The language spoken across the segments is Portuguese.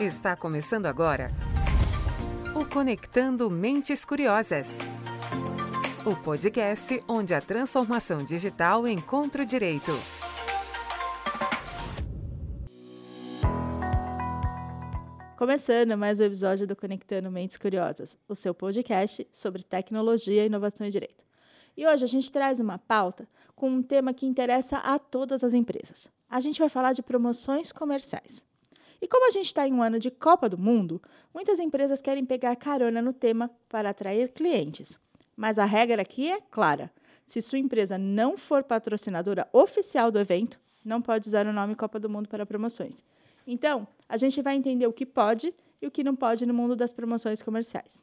Está começando agora o Conectando Mentes Curiosas. O podcast onde a transformação digital encontra o direito. Começando mais um episódio do Conectando Mentes Curiosas, o seu podcast sobre tecnologia, inovação e direito. E hoje a gente traz uma pauta com um tema que interessa a todas as empresas. A gente vai falar de promoções comerciais. E como a gente está em um ano de Copa do Mundo, muitas empresas querem pegar carona no tema para atrair clientes. Mas a regra aqui é clara: se sua empresa não for patrocinadora oficial do evento, não pode usar o nome Copa do Mundo para promoções. Então, a gente vai entender o que pode e o que não pode no mundo das promoções comerciais.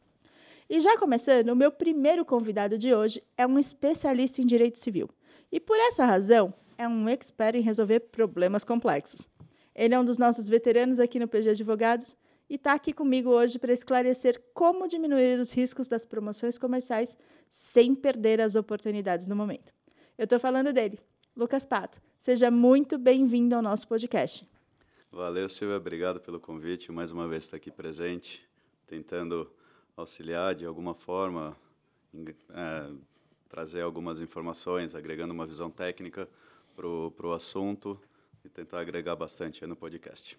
E já começando, o meu primeiro convidado de hoje é um especialista em direito civil. E por essa razão, é um expert em resolver problemas complexos. Ele é um dos nossos veteranos aqui no PG Advogados e está aqui comigo hoje para esclarecer como diminuir os riscos das promoções comerciais sem perder as oportunidades no momento. Eu estou falando dele, Lucas Pato. Seja muito bem-vindo ao nosso podcast. Valeu, Silvia. Obrigado pelo convite. Mais uma vez estar aqui presente, tentando auxiliar de alguma forma, é, trazer algumas informações, agregando uma visão técnica para o assunto e tentar agregar bastante no podcast.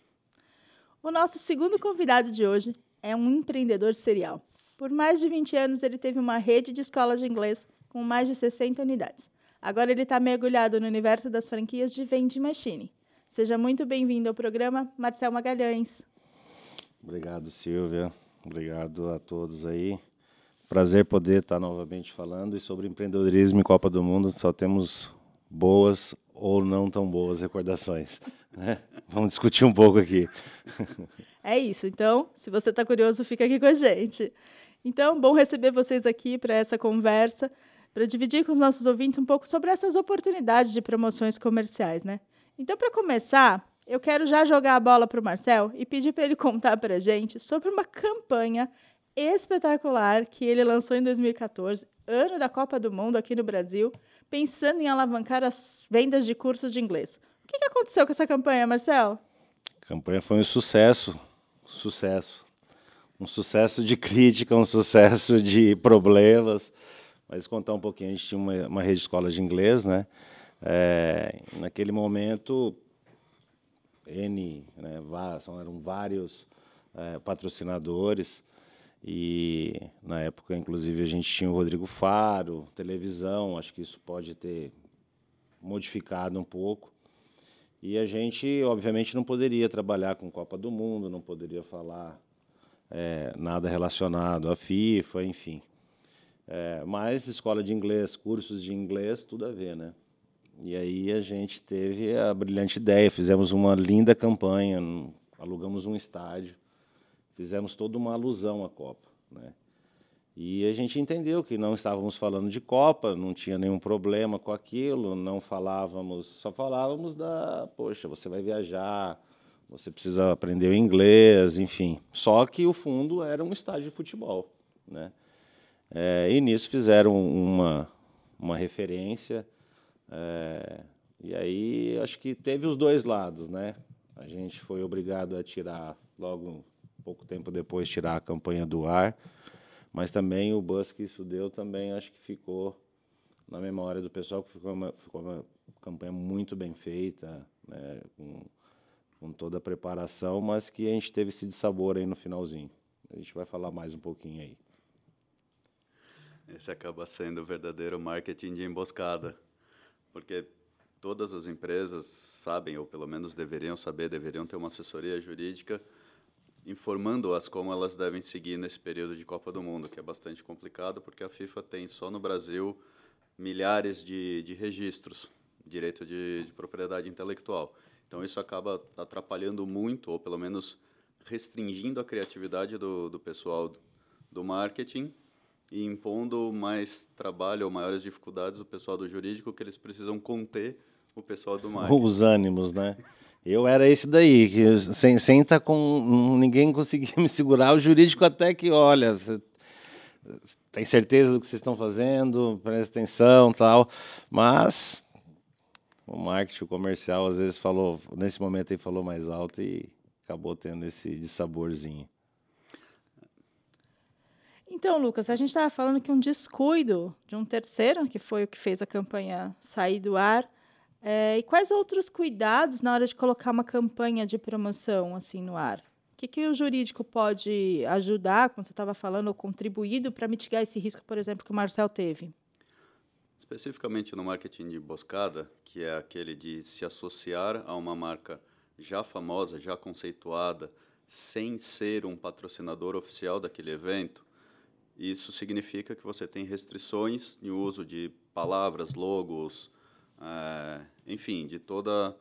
O nosso segundo convidado de hoje é um empreendedor serial. Por mais de 20 anos, ele teve uma rede de escolas de inglês com mais de 60 unidades. Agora ele está mergulhado no universo das franquias de Vending Machine. Seja muito bem-vindo ao programa, Marcel Magalhães. Obrigado, Silvia. Obrigado a todos aí. Prazer poder estar novamente falando e sobre empreendedorismo e Copa do Mundo. Só temos boas ou não tão boas recordações. Né? Vamos discutir um pouco aqui. É isso. Então, se você está curioso, fica aqui com a gente. Então, bom receber vocês aqui para essa conversa, para dividir com os nossos ouvintes um pouco sobre essas oportunidades de promoções comerciais, né? Então, para começar, eu quero já jogar a bola para o Marcel e pedir para ele contar para a gente sobre uma campanha espetacular que ele lançou em 2014, ano da Copa do Mundo aqui no Brasil, pensando em alavancar as vendas de cursos de inglês. O que, aconteceu com essa campanha, Marcel? A campanha foi um sucesso, sucesso. Um sucesso de crítica, um sucesso de problemas. Mas contar um pouquinho, a gente tinha uma, uma rede de escolas de inglês, né? É, naquele momento, N, né, eram vários é, patrocinadores, e na época, inclusive, a gente tinha o Rodrigo Faro, televisão, acho que isso pode ter modificado um pouco. E a gente, obviamente, não poderia trabalhar com Copa do Mundo, não poderia falar é, nada relacionado à FIFA, enfim. É, mas escola de inglês, cursos de inglês, tudo a ver, né? E aí a gente teve a brilhante ideia, fizemos uma linda campanha, alugamos um estádio, fizemos toda uma alusão à Copa, né? E a gente entendeu que não estávamos falando de Copa, não tinha nenhum problema com aquilo, não falávamos, só falávamos da, poxa, você vai viajar, você precisa aprender o inglês, enfim. Só que o fundo era um estádio de futebol, né? É, e nisso fizeram uma, uma referência é, e aí acho que teve os dois lados, né? A gente foi obrigado a tirar logo pouco tempo depois tirar a campanha do ar, mas também o buzz que isso deu também acho que ficou na memória do pessoal, que ficou uma, ficou uma campanha muito bem feita, né? com, com toda a preparação, mas que a gente teve esse sabor aí no finalzinho. A gente vai falar mais um pouquinho aí. Esse acaba sendo o verdadeiro marketing de emboscada porque todas as empresas sabem, ou pelo menos deveriam saber, deveriam ter uma assessoria jurídica informando-as como elas devem seguir nesse período de Copa do Mundo, que é bastante complicado, porque a FIFA tem só no Brasil milhares de, de registros, direito de, de propriedade intelectual. Então, isso acaba atrapalhando muito, ou pelo menos restringindo a criatividade do, do pessoal do marketing e impondo mais trabalho ou maiores dificuldades o pessoal do jurídico que eles precisam conter o pessoal do marketing. Os ânimos, né? Eu era esse daí, que sem, tá com. ninguém conseguia me segurar. O jurídico até que, olha, você tem certeza do que vocês estão fazendo, presta atenção tal. Mas o marketing, o comercial, às vezes falou, nesse momento ele falou mais alto e acabou tendo esse saborzinho. Então, Lucas, a gente estava falando que um descuido de um terceiro, que foi o que fez a campanha sair do ar, é, e quais outros cuidados na hora de colocar uma campanha de promoção assim no ar? O que, que o jurídico pode ajudar, como você estava falando, ou contribuído para mitigar esse risco, por exemplo, que o Marcel teve? Especificamente no marketing de emboscada, que é aquele de se associar a uma marca já famosa, já conceituada, sem ser um patrocinador oficial daquele evento, isso significa que você tem restrições no uso de palavras, logos, é, enfim, de toda,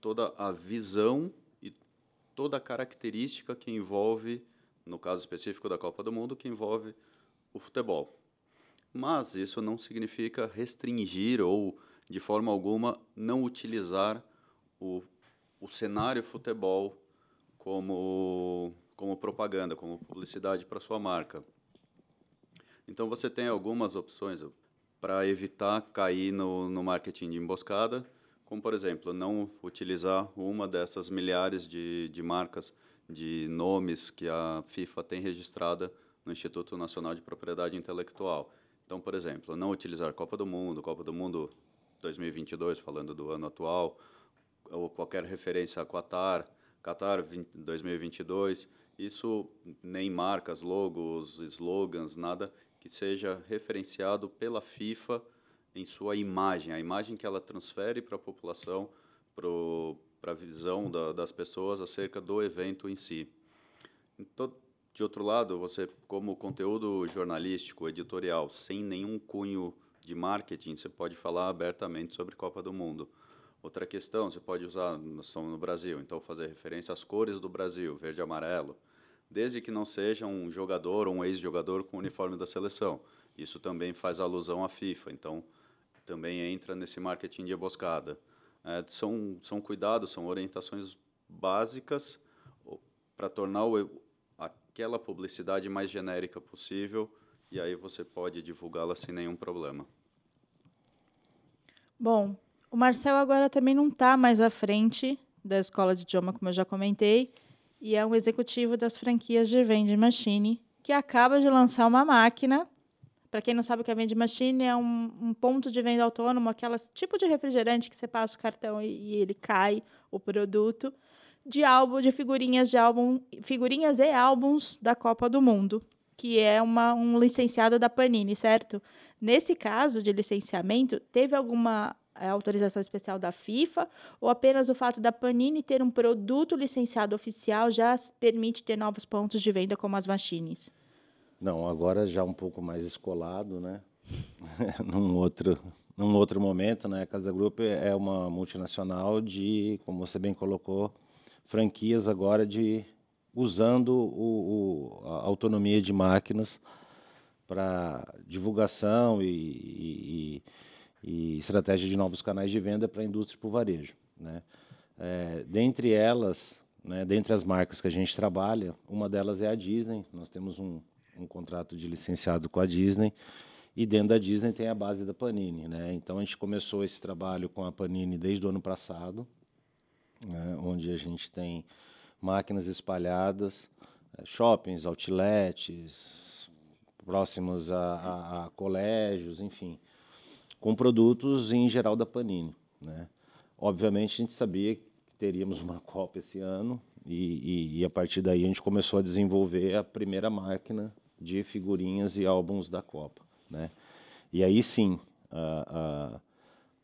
toda a visão e toda a característica que envolve, no caso específico da Copa do Mundo, que envolve o futebol. Mas isso não significa restringir ou, de forma alguma, não utilizar o, o cenário futebol como, como propaganda, como publicidade para sua marca. Então você tem algumas opções para evitar cair no, no marketing de emboscada, como por exemplo, não utilizar uma dessas milhares de, de marcas, de nomes que a FIFA tem registrada no Instituto Nacional de Propriedade Intelectual. Então, por exemplo, não utilizar Copa do Mundo, Copa do Mundo 2022, falando do ano atual, ou qualquer referência a Qatar, Qatar 2022, isso nem marcas, logos, slogans, nada que seja referenciado pela FIFA em sua imagem, a imagem que ela transfere para a população, para a visão da, das pessoas acerca do evento em si. Então, de outro lado, você, como conteúdo jornalístico, editorial, sem nenhum cunho de marketing, você pode falar abertamente sobre Copa do Mundo. Outra questão, você pode usar, nós estamos no Brasil, então fazer referência às cores do Brasil, verde e amarelo, desde que não seja um jogador ou um ex-jogador com o uniforme da seleção. Isso também faz alusão à FIFA, então também entra nesse marketing de emboscada. É, são, são cuidados, são orientações básicas para tornar o, aquela publicidade mais genérica possível e aí você pode divulgá-la sem nenhum problema. Bom, o Marcel agora também não está mais à frente da escola de idioma, como eu já comentei, e é um executivo das franquias de Vending Machine, que acaba de lançar uma máquina. Para quem não sabe o que é Vending Machine, é um, um ponto de venda autônomo, aquele tipo de refrigerante que você passa o cartão e, e ele cai o produto, de álbum, de figurinhas de álbum, figurinhas e álbuns da Copa do Mundo, que é uma, um licenciado da Panini, certo? Nesse caso de licenciamento, teve alguma a autorização especial da FIFA, ou apenas o fato da Panini ter um produto licenciado oficial já permite ter novos pontos de venda como as machines? Não, agora já um pouco mais escolado, né? num outro num outro momento, né? A Casa Group é uma multinacional de, como você bem colocou, franquias agora de usando o, o a autonomia de máquinas para divulgação e, e, e estratégia de novos canais de venda para a indústria por varejo. Né? É, dentre elas, né, dentre as marcas que a gente trabalha, uma delas é a Disney. Nós temos um, um contrato de licenciado com a Disney e dentro da Disney tem a base da Panini. Né? Então a gente começou esse trabalho com a Panini desde o ano passado, né, onde a gente tem máquinas espalhadas, é, shoppings, outlets, próximos a, a, a colégios, enfim com produtos em geral da Panini. Né? Obviamente, a gente sabia que teríamos uma Copa esse ano e, e, e, a partir daí a gente começou a desenvolver a primeira máquina de figurinhas e álbuns da Copa. Né? E aí sim,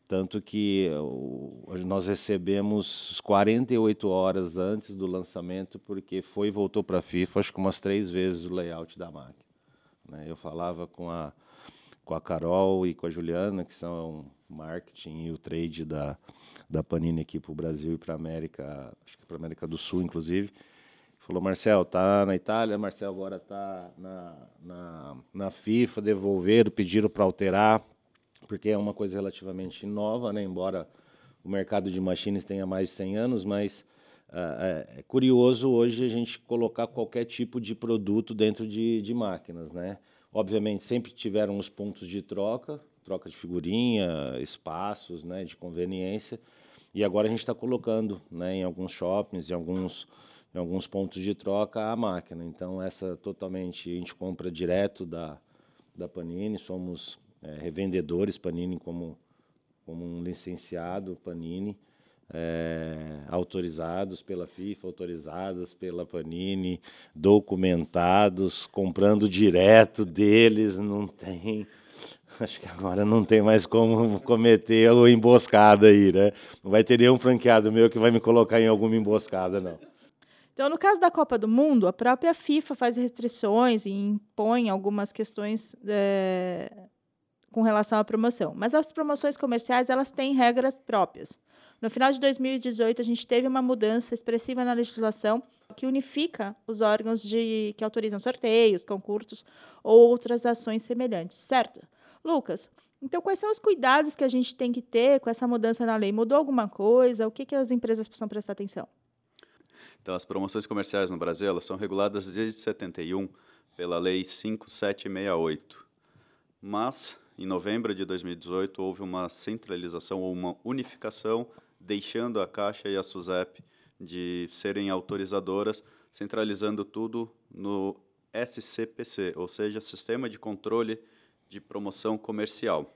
tanto que nós recebemos 48 horas antes do lançamento, porque foi e voltou para a FIFA, acho que umas três vezes o layout da máquina. Né? Eu falava com a com a Carol e com a Juliana, que são marketing e o trade da, da Panini aqui para o Brasil e para a América, acho que para a América do Sul, inclusive. Falou, Marcel, tá na Itália, Marcel agora tá na, na, na FIFA, devolveram, pediram para alterar, porque é uma coisa relativamente nova, né? embora o mercado de machines tenha mais de 100 anos, mas uh, é curioso hoje a gente colocar qualquer tipo de produto dentro de, de máquinas, né? Obviamente, sempre tiveram os pontos de troca, troca de figurinha, espaços né, de conveniência, E agora a gente está colocando né, em alguns shoppings, em alguns, em alguns pontos de troca, a máquina. Então, essa totalmente a gente compra direto da, da Panini, somos é, revendedores Panini como, como um licenciado Panini é, autorizados pela FIFA, autorizados pela Panini, documentados, comprando direto deles, não tem. Acho que agora não tem mais como cometer o emboscada aí, né? Não vai ter nenhum franqueado meu que vai me colocar em alguma emboscada, não. Então, no caso da Copa do Mundo, a própria FIFA faz restrições e impõe algumas questões é, com relação à promoção. Mas as promoções comerciais elas têm regras próprias. No final de 2018, a gente teve uma mudança expressiva na legislação que unifica os órgãos de, que autorizam sorteios, concursos ou outras ações semelhantes, certo? Lucas, então quais são os cuidados que a gente tem que ter com essa mudança na lei? Mudou alguma coisa? O que, que as empresas precisam prestar atenção? Então, as promoções comerciais no Brasil elas são reguladas desde 71 pela Lei 5768. Mas, em novembro de 2018, houve uma centralização ou uma unificação deixando a Caixa e a SUSEP de serem autorizadoras, centralizando tudo no SCPC, ou seja, Sistema de Controle de Promoção Comercial.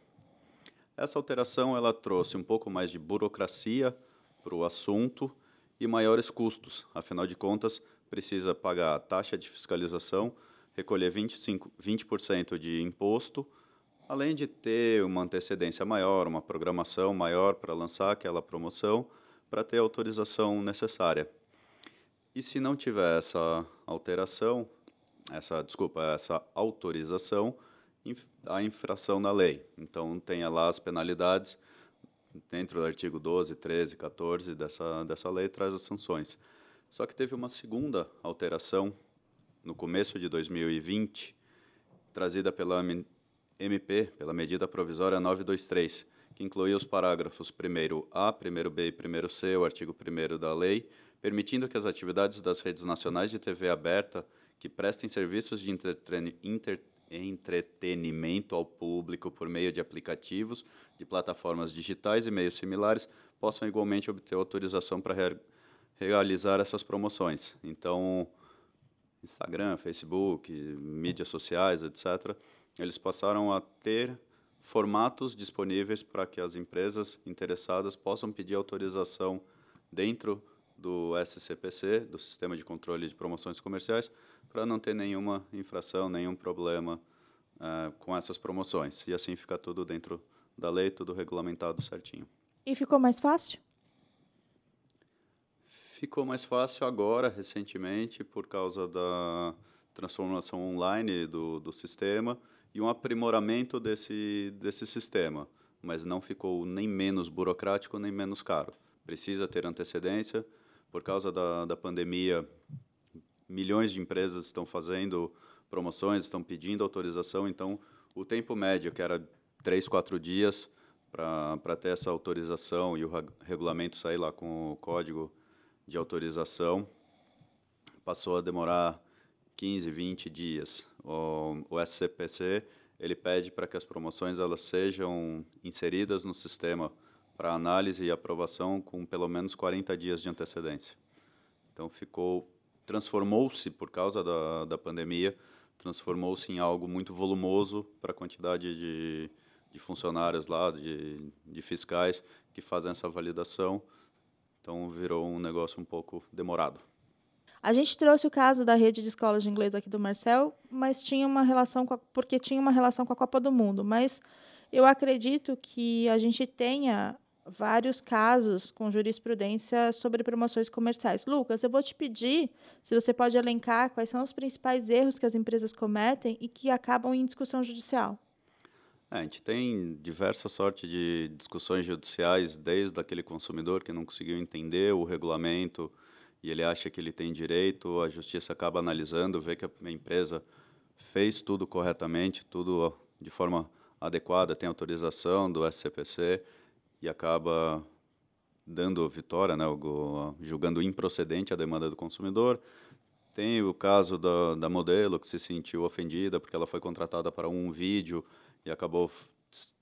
Essa alteração ela trouxe um pouco mais de burocracia para o assunto e maiores custos. Afinal de contas, precisa pagar a taxa de fiscalização, recolher 25, 20% de imposto, além de ter uma antecedência maior, uma programação maior para lançar aquela promoção, para ter a autorização necessária. E se não tiver essa alteração, essa desculpa, essa autorização, a infração na lei. Então tenha lá as penalidades dentro do artigo 12, 13, 14 dessa dessa lei traz as sanções. Só que teve uma segunda alteração no começo de 2020, trazida pela MP, pela medida provisória 923, que incluía os parágrafos 1A, 1B e 1C, o artigo 1 da lei, permitindo que as atividades das redes nacionais de TV aberta que prestem serviços de entretenimento ao público por meio de aplicativos, de plataformas digitais e meios similares possam igualmente obter autorização para re realizar essas promoções. Então, Instagram, Facebook, mídias sociais, etc., eles passaram a ter formatos disponíveis para que as empresas interessadas possam pedir autorização dentro do SCPC, do Sistema de Controle de Promoções Comerciais, para não ter nenhuma infração, nenhum problema uh, com essas promoções. E assim fica tudo dentro da lei, tudo regulamentado certinho. E ficou mais fácil? Ficou mais fácil agora, recentemente, por causa da transformação online do, do sistema e um aprimoramento desse, desse sistema, mas não ficou nem menos burocrático nem menos caro. Precisa ter antecedência. Por causa da, da pandemia, milhões de empresas estão fazendo promoções, estão pedindo autorização, então o tempo médio, que era três, quatro dias para ter essa autorização e o regulamento sair lá com o código de autorização, passou a demorar 15, 20 dias. O, o SCPC ele pede para que as promoções elas sejam inseridas no sistema para análise e aprovação com pelo menos 40 dias de antecedência. Então ficou transformou-se por causa da, da pandemia, transformou-se em algo muito volumoso para a quantidade de, de funcionários lá, de, de fiscais que fazem essa validação. Então virou um negócio um pouco demorado. A gente trouxe o caso da rede de escolas de inglês aqui do Marcel, mas tinha uma relação a, porque tinha uma relação com a Copa do Mundo. Mas eu acredito que a gente tenha vários casos com jurisprudência sobre promoções comerciais. Lucas, eu vou te pedir se você pode elencar quais são os principais erros que as empresas cometem e que acabam em discussão judicial. É, a gente tem diversas sortes de discussões judiciais, desde aquele consumidor que não conseguiu entender o regulamento, e ele acha que ele tem direito, a justiça acaba analisando, vê que a empresa fez tudo corretamente, tudo de forma adequada, tem autorização do SCPC e acaba dando vitória, né, julgando improcedente a demanda do consumidor. Tem o caso da, da modelo que se sentiu ofendida porque ela foi contratada para um vídeo e acabou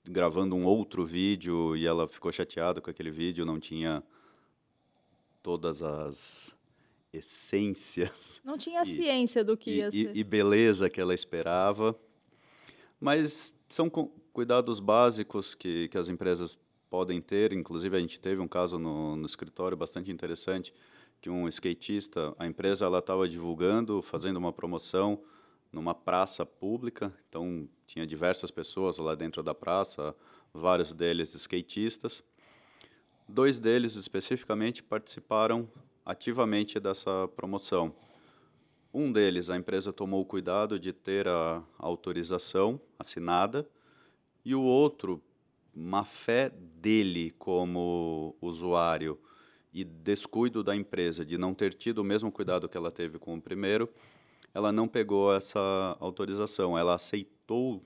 gravando um outro vídeo e ela ficou chateada com aquele vídeo, não tinha todas as essências. Não tinha e, ciência do que e, ia ser. E beleza que ela esperava. Mas são cuidados básicos que, que as empresas podem ter. Inclusive, a gente teve um caso no, no escritório bastante interessante, que um skatista, a empresa ela estava divulgando, fazendo uma promoção numa praça pública, então tinha diversas pessoas lá dentro da praça, vários deles skatistas. Dois deles especificamente participaram ativamente dessa promoção. Um deles, a empresa tomou o cuidado de ter a autorização assinada, e o outro, má fé dele como usuário e descuido da empresa de não ter tido o mesmo cuidado que ela teve com o primeiro, ela não pegou essa autorização, ela aceitou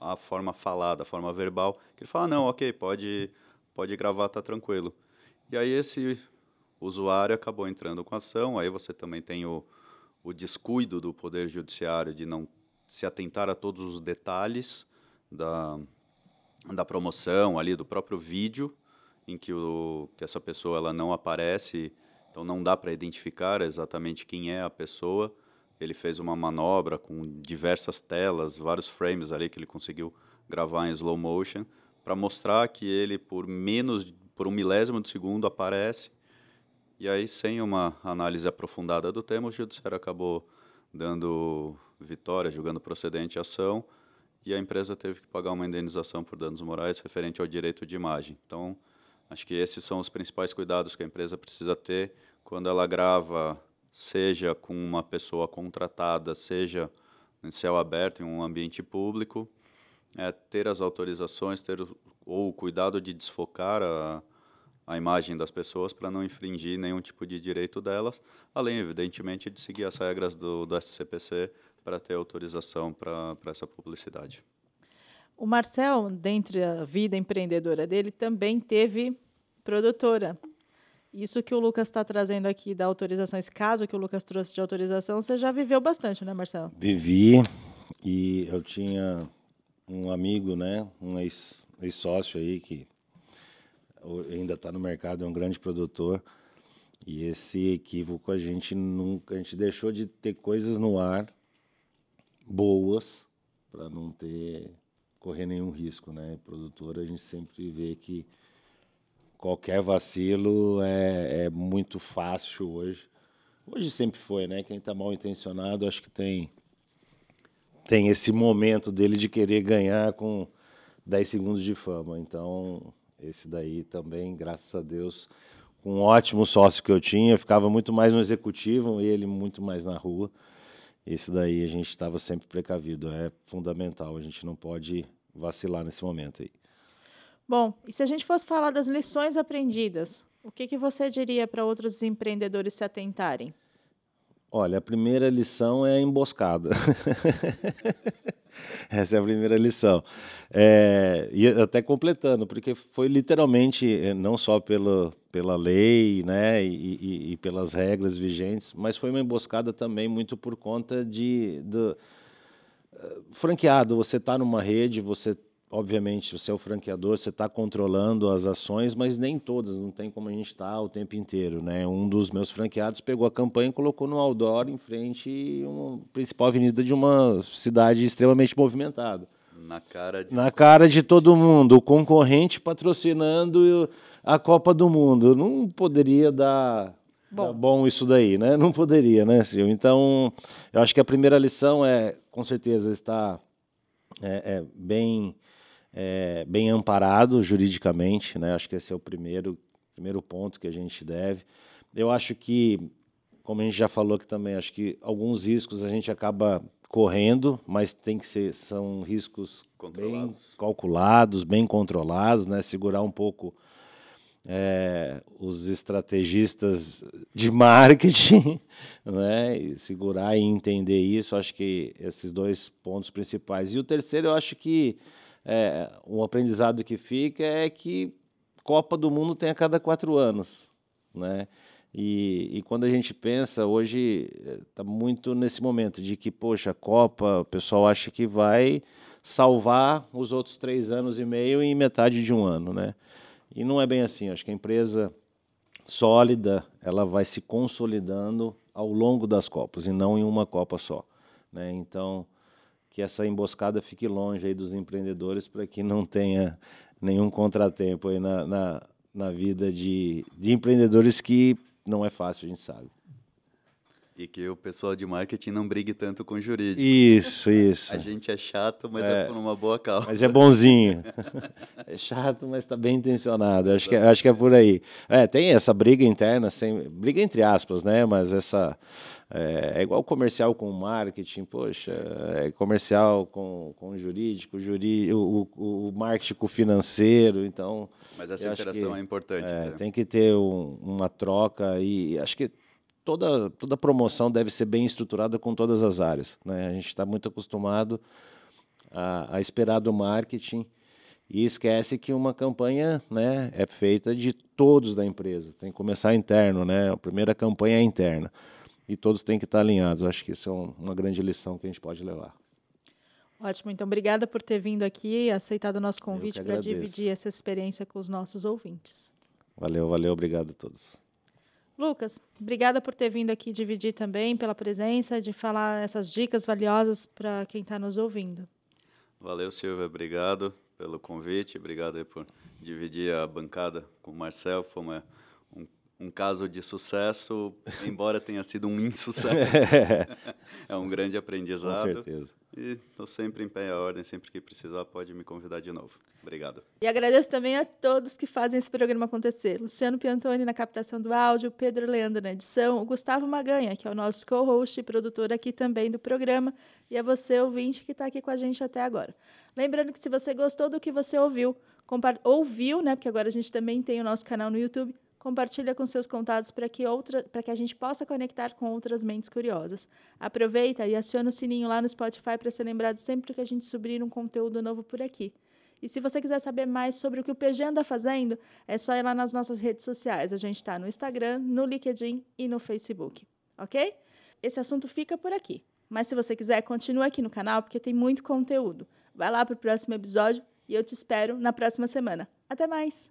a forma falada, a forma verbal, que ele fala, não, ok, pode, pode gravar, tá tranquilo. E aí esse usuário acabou entrando com ação, aí você também tem o, o descuido do Poder Judiciário de não se atentar a todos os detalhes da, da promoção ali, do próprio vídeo, em que, o, que essa pessoa ela não aparece, então não dá para identificar exatamente quem é a pessoa, ele fez uma manobra com diversas telas, vários frames ali que ele conseguiu gravar em slow motion, para mostrar que ele, por menos, por um milésimo de segundo, aparece. E aí, sem uma análise aprofundada do tema, o judiciário acabou dando vitória, julgando procedente a ação, e a empresa teve que pagar uma indenização por danos morais referente ao direito de imagem. Então, acho que esses são os principais cuidados que a empresa precisa ter quando ela grava seja com uma pessoa contratada, seja em céu aberto, em um ambiente público, é, ter as autorizações, ter o, ou o cuidado de desfocar a, a imagem das pessoas para não infringir nenhum tipo de direito delas, além, evidentemente, de seguir as regras do, do SCPC para ter autorização para essa publicidade. O Marcel, dentre a vida empreendedora dele, também teve produtora. Isso que o Lucas está trazendo aqui da autorização, esse caso que o Lucas trouxe de autorização, você já viveu bastante, né, Marcelo? Vivi e eu tinha um amigo, né, um ex-sócio ex aí que ainda está no mercado, é um grande produtor. E esse equívoco a gente nunca, a gente deixou de ter coisas no ar boas para não ter correr nenhum risco, né? Produtor a gente sempre vê que qualquer vacilo é, é muito fácil hoje. Hoje sempre foi, né? Quem está mal intencionado, acho que tem tem esse momento dele de querer ganhar com 10 segundos de fama. Então, esse daí também, graças a Deus, um ótimo sócio que eu tinha, ficava muito mais no executivo e ele muito mais na rua. Esse daí a gente estava sempre precavido, é fundamental, a gente não pode vacilar nesse momento aí. Bom, e se a gente fosse falar das lições aprendidas, o que, que você diria para outros empreendedores se atentarem? Olha, a primeira lição é a emboscada. Essa é a primeira lição. É, e até completando, porque foi literalmente, eh, não só pelo, pela lei né, e, e, e, pelas regras vigentes, mas foi uma emboscada também muito por conta de. de uh, franqueado, você está numa rede, você obviamente, você é o franqueador, você está controlando as ações, mas nem todas, não tem como a gente estar tá o tempo inteiro. Né? Um dos meus franqueados pegou a campanha e colocou no outdoor em frente a uma principal avenida de uma cidade extremamente movimentada. Na cara de, Na cara de todo mundo, o concorrente patrocinando a Copa do Mundo. Não poderia dar bom, dar bom isso daí, né? Não poderia, né, Silvio? Então, eu acho que a primeira lição é, com certeza, estar é, é, bem é, bem amparado juridicamente, né? Acho que esse é o primeiro, primeiro ponto que a gente deve. Eu acho que, como a gente já falou aqui também, acho que alguns riscos a gente acaba correndo, mas tem que ser são riscos bem calculados, bem controlados, né? Segurar um pouco é, os estrategistas de marketing, né? E segurar e entender isso. Acho que esses dois pontos principais. E o terceiro, eu acho que é, um aprendizado que fica é que Copa do Mundo tem a cada quatro anos, né? E, e quando a gente pensa, hoje está muito nesse momento de que, poxa, a Copa, o pessoal acha que vai salvar os outros três anos e meio em metade de um ano, né? E não é bem assim. Acho que a empresa sólida ela vai se consolidando ao longo das copas e não em uma copa só, né? Então que essa emboscada fique longe aí dos empreendedores para que não tenha nenhum contratempo aí na, na, na vida de, de empreendedores que não é fácil, a gente sabe. E que o pessoal de marketing não brigue tanto com o jurídico. Isso, isso. A gente é chato, mas é, é por uma boa causa. Mas é bonzinho. é chato, mas está bem intencionado. Acho que, é, acho que é por aí. É, tem essa briga interna, sem, briga entre aspas, né? Mas essa. É, é igual comercial com marketing, poxa, é comercial com, com jurídico, juri, o, o, o marketing com financeiro, então... Mas essa interação que, é importante. É, tem que ter um, uma troca e acho que toda, toda promoção deve ser bem estruturada com todas as áreas. Né? A gente está muito acostumado a, a, esperar do marketing e esquece que uma campanha né, é feita de todos da empresa. Tem que começar interno, né? A primeira campanha é interna. E todos têm que estar alinhados. Eu acho que isso é um, uma grande lição que a gente pode levar. Ótimo, então obrigada por ter vindo aqui e aceitado o nosso convite para dividir essa experiência com os nossos ouvintes. Valeu, valeu, obrigado a todos. Lucas, obrigada por ter vindo aqui dividir também, pela presença, de falar essas dicas valiosas para quem está nos ouvindo. Valeu, Silvia, obrigado pelo convite, obrigado por dividir a bancada com o Marcel, foi uma um caso de sucesso, embora tenha sido um insucesso. é um grande aprendizado. Com certeza. E estou sempre em pé à ordem, sempre que precisar pode me convidar de novo. Obrigado. E agradeço também a todos que fazem esse programa acontecer. Luciano Piantoni na captação do áudio, Pedro Leandro na edição, o Gustavo Maganha, que é o nosso co-host e produtor aqui também do programa, e a você, ouvinte, que está aqui com a gente até agora. Lembrando que se você gostou do que você ouviu, ouviu, né, porque agora a gente também tem o nosso canal no YouTube, compartilha com seus contatos para que, outra, que a gente possa conectar com outras mentes curiosas. Aproveita e aciona o sininho lá no Spotify para ser lembrado sempre que a gente subir um conteúdo novo por aqui. E se você quiser saber mais sobre o que o PG anda fazendo, é só ir lá nas nossas redes sociais. A gente está no Instagram, no LinkedIn e no Facebook. Ok? Esse assunto fica por aqui. Mas se você quiser, continue aqui no canal porque tem muito conteúdo. Vai lá para o próximo episódio e eu te espero na próxima semana. Até mais!